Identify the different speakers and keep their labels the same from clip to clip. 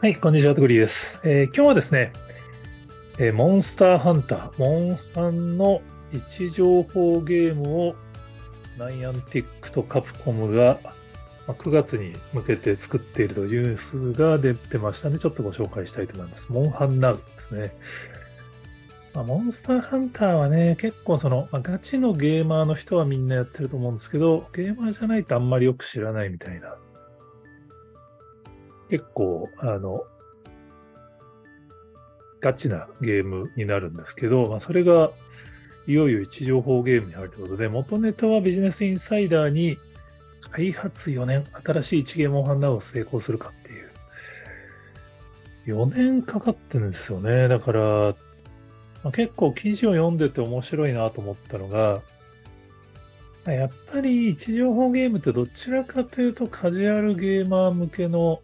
Speaker 1: はい、こんにちは、トグリーです、えー今日はですね、えーモンスターハンター、モンハンの位置情報ゲームをナイアンティックとカプコムが9月に向けて作っているというニュースが出てましたので、ちょっとご紹介したいと思います。モンハンナウですね。まあ、モンスターハンターはね、結構その、まあガチのゲーマーの人はみんなやってると思うんですけど、ゲーマーじゃないとあんまりよく知らないみたいな結構、あの、ガチなゲームになるんですけど、まあ、それがいよいよ位置情報ゲームに入るということで、元ネタはビジネスインサイダーに開発4年、新しい一ゲームをハンナウを成功するかっていう。4年かかってるんですよね。だから、まあ、結構記事を読んでて面白いなと思ったのが、やっぱり位置情報ゲームってどちらかというとカジュアルゲーマー向けの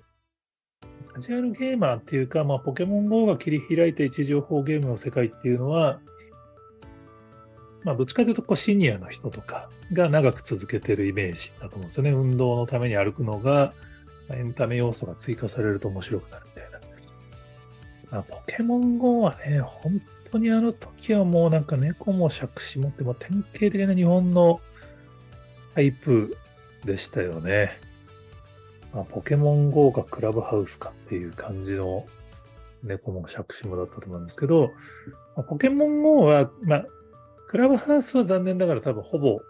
Speaker 1: カジュアルゲーマーっていうか、まあ、ポケモン GO が切り開いた位置情報ゲームの世界っていうのは、まあ、どっちかというとこうシニアの人とかが長く続けてるイメージだと思うんですよね。運動のために歩くのが、エンタメ要素が追加されると面白くなるみたいな。まあ、ポケモン GO はね、本当にあの時はもうなんか猫も杓子もって、もう典型的な日本のタイプでしたよね。まあ、ポケモン GO かクラブハウスかっていう感じの猫も杓子もだったと思うんですけど、まあポケモン GO は、まあ、クラブハウスは残念ながら多分ほぼ、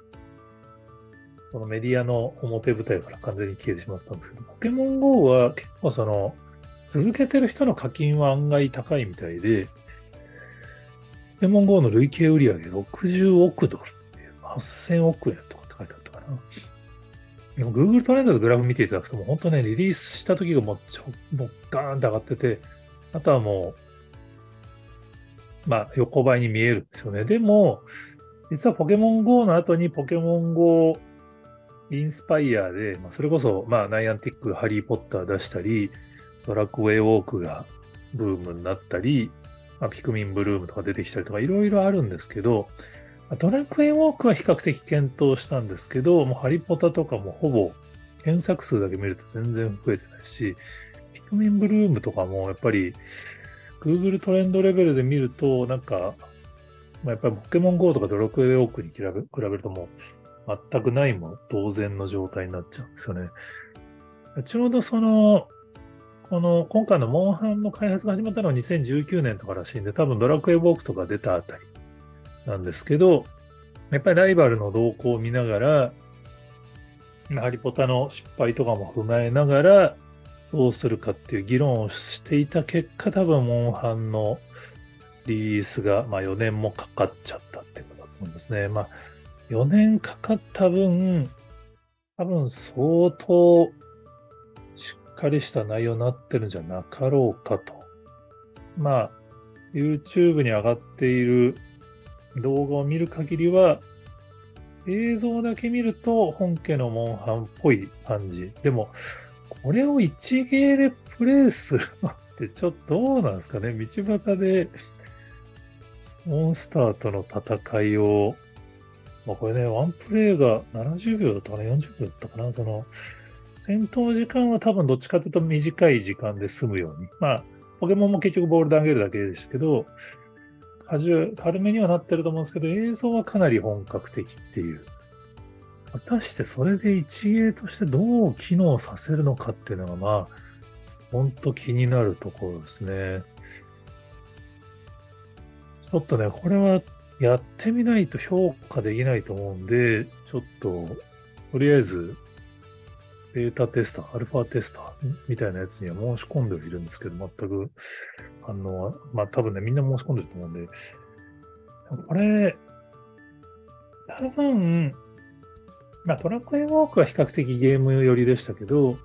Speaker 1: このメディアの表舞台から完全に消えてしまったんですけど、ポケモン GO は結構その、続けてる人の課金は案外高いみたいで、ポケモン GO の累計売上60億ドルっていう、8000億円とかって書いてあったかな。でも Google トレンドでグラフ見ていただくと、もう本当ね、リリースした時がもうちょ、もうガーンと上がってて、あとはもう、まあ横ばいに見えるんですよね。でも、実はポケモン GO の後にポケモン GO インスパイアで、まあ、それこそ、まあ、ナイアンティックハリー・ポッター出したり、ドラクウェイウォークがブームになったり、まあ、ピクミンブルームとか出てきたりとか、いろいろあるんですけど、ドラクエウォークは比較的検討したんですけど、もうハリポタとかもほぼ検索数だけ見ると全然増えてないし、ピクミンブルームとかもやっぱり Google トレンドレベルで見ると、なんか、まあ、やっぱりポケモン GO とかドラクエウォークに比べ比べるともう全くないも同然の状態になっちゃうんですよね。ちょうどその、この今回のモンハンの開発が始まったのは2019年とからしいんで、多分ドラクエウォークとか出たあたりなんですけど、やっぱりライバルの動向を見ながら、ハリポタの失敗とかも踏まえながら、どうするかっていう議論をしていた結果、多分、モンハンのリリースが、まあ、4年もかかっちゃったっていうことだと思うんですね。まあ、4年かかった分、多分相当しっかりした内容になってるんじゃなかろうかと。まあ、YouTube に上がっている動画を見る限りは、映像だけ見ると本家のモンハンっぽい感じ。でも、これを一芸でプレイするのってちょっとどうなんですかね？道端でモンスターとの戦いを、まあこれね、ワンプレイが70秒だったかな ?40 秒だったかな？その、戦闘時間は多分どっちかというと短い時間で済むように。まあ、ポケモンも結局ボール投げるだけでしたけど、カジュ軽めにはなってると思うんですけど、映像はかなり本格的っていう。果たしてそれで一芸としてどう機能させるのかっていうのが、まあ、本当気になるところですね。ちょっとね、これはやってみないと評価できないと思うんで、ちょっと、とりあえず、ベータテスター、アルファテスターみたいなやつには申し込んではいるんですけど、全く反応は、まあ多分ね、みんな申し込んでると思うんで、これ、多分、まあトラックエウォークは比較的ゲーム寄りでしたけど、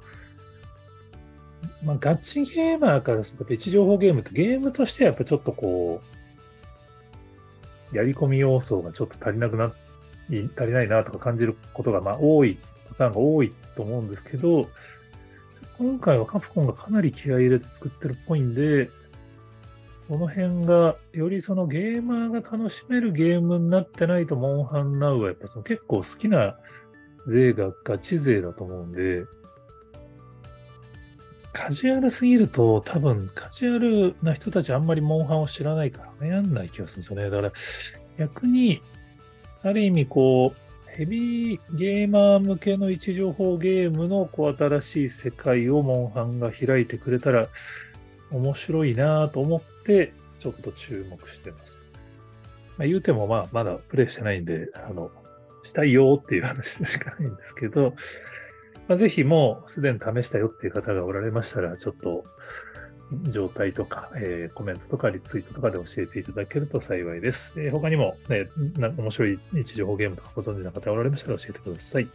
Speaker 1: まあガチゲーマーからすると、位置情報ゲームってゲームとしてやっぱちょっとこう、やり込み要素がちょっと足りなくな、足りないなとか感じることがまあ多い、パターンが多いと思うんですけど、今回はカプコンがかなり気合い入れて作ってるっぽいんで、この辺が、よりそのゲーマーが楽しめるゲームになってないと、モンハンナウはやっぱその結構好きな勢がガチ勢だと思うんで、カジュアルすぎると、多分カジュアルな人たちあんまりモンハンを知らないからね、やんない気がするんですよね。だから逆に、ある意味こう、ヘビーゲーマー向けの位置情報ゲームのこう新しい世界をモンハンが開いてくれたら面白いなと思ってちょっと注目してます。まあ、言うてもまあまだプレイしてないんで、あの、したいよっていう話でしかないんですけど、まあ、ぜひもうすでに試したよっていう方がおられましたら、ちょっと状態とか、えー、コメントとかリツイートとかで教えていただけると幸いです。えー、他にも、ね、面白い日常ゲームとかご存知の方おられましたら教えてください。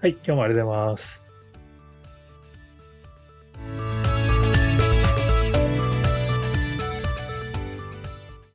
Speaker 1: はい、今日もありがとうございます。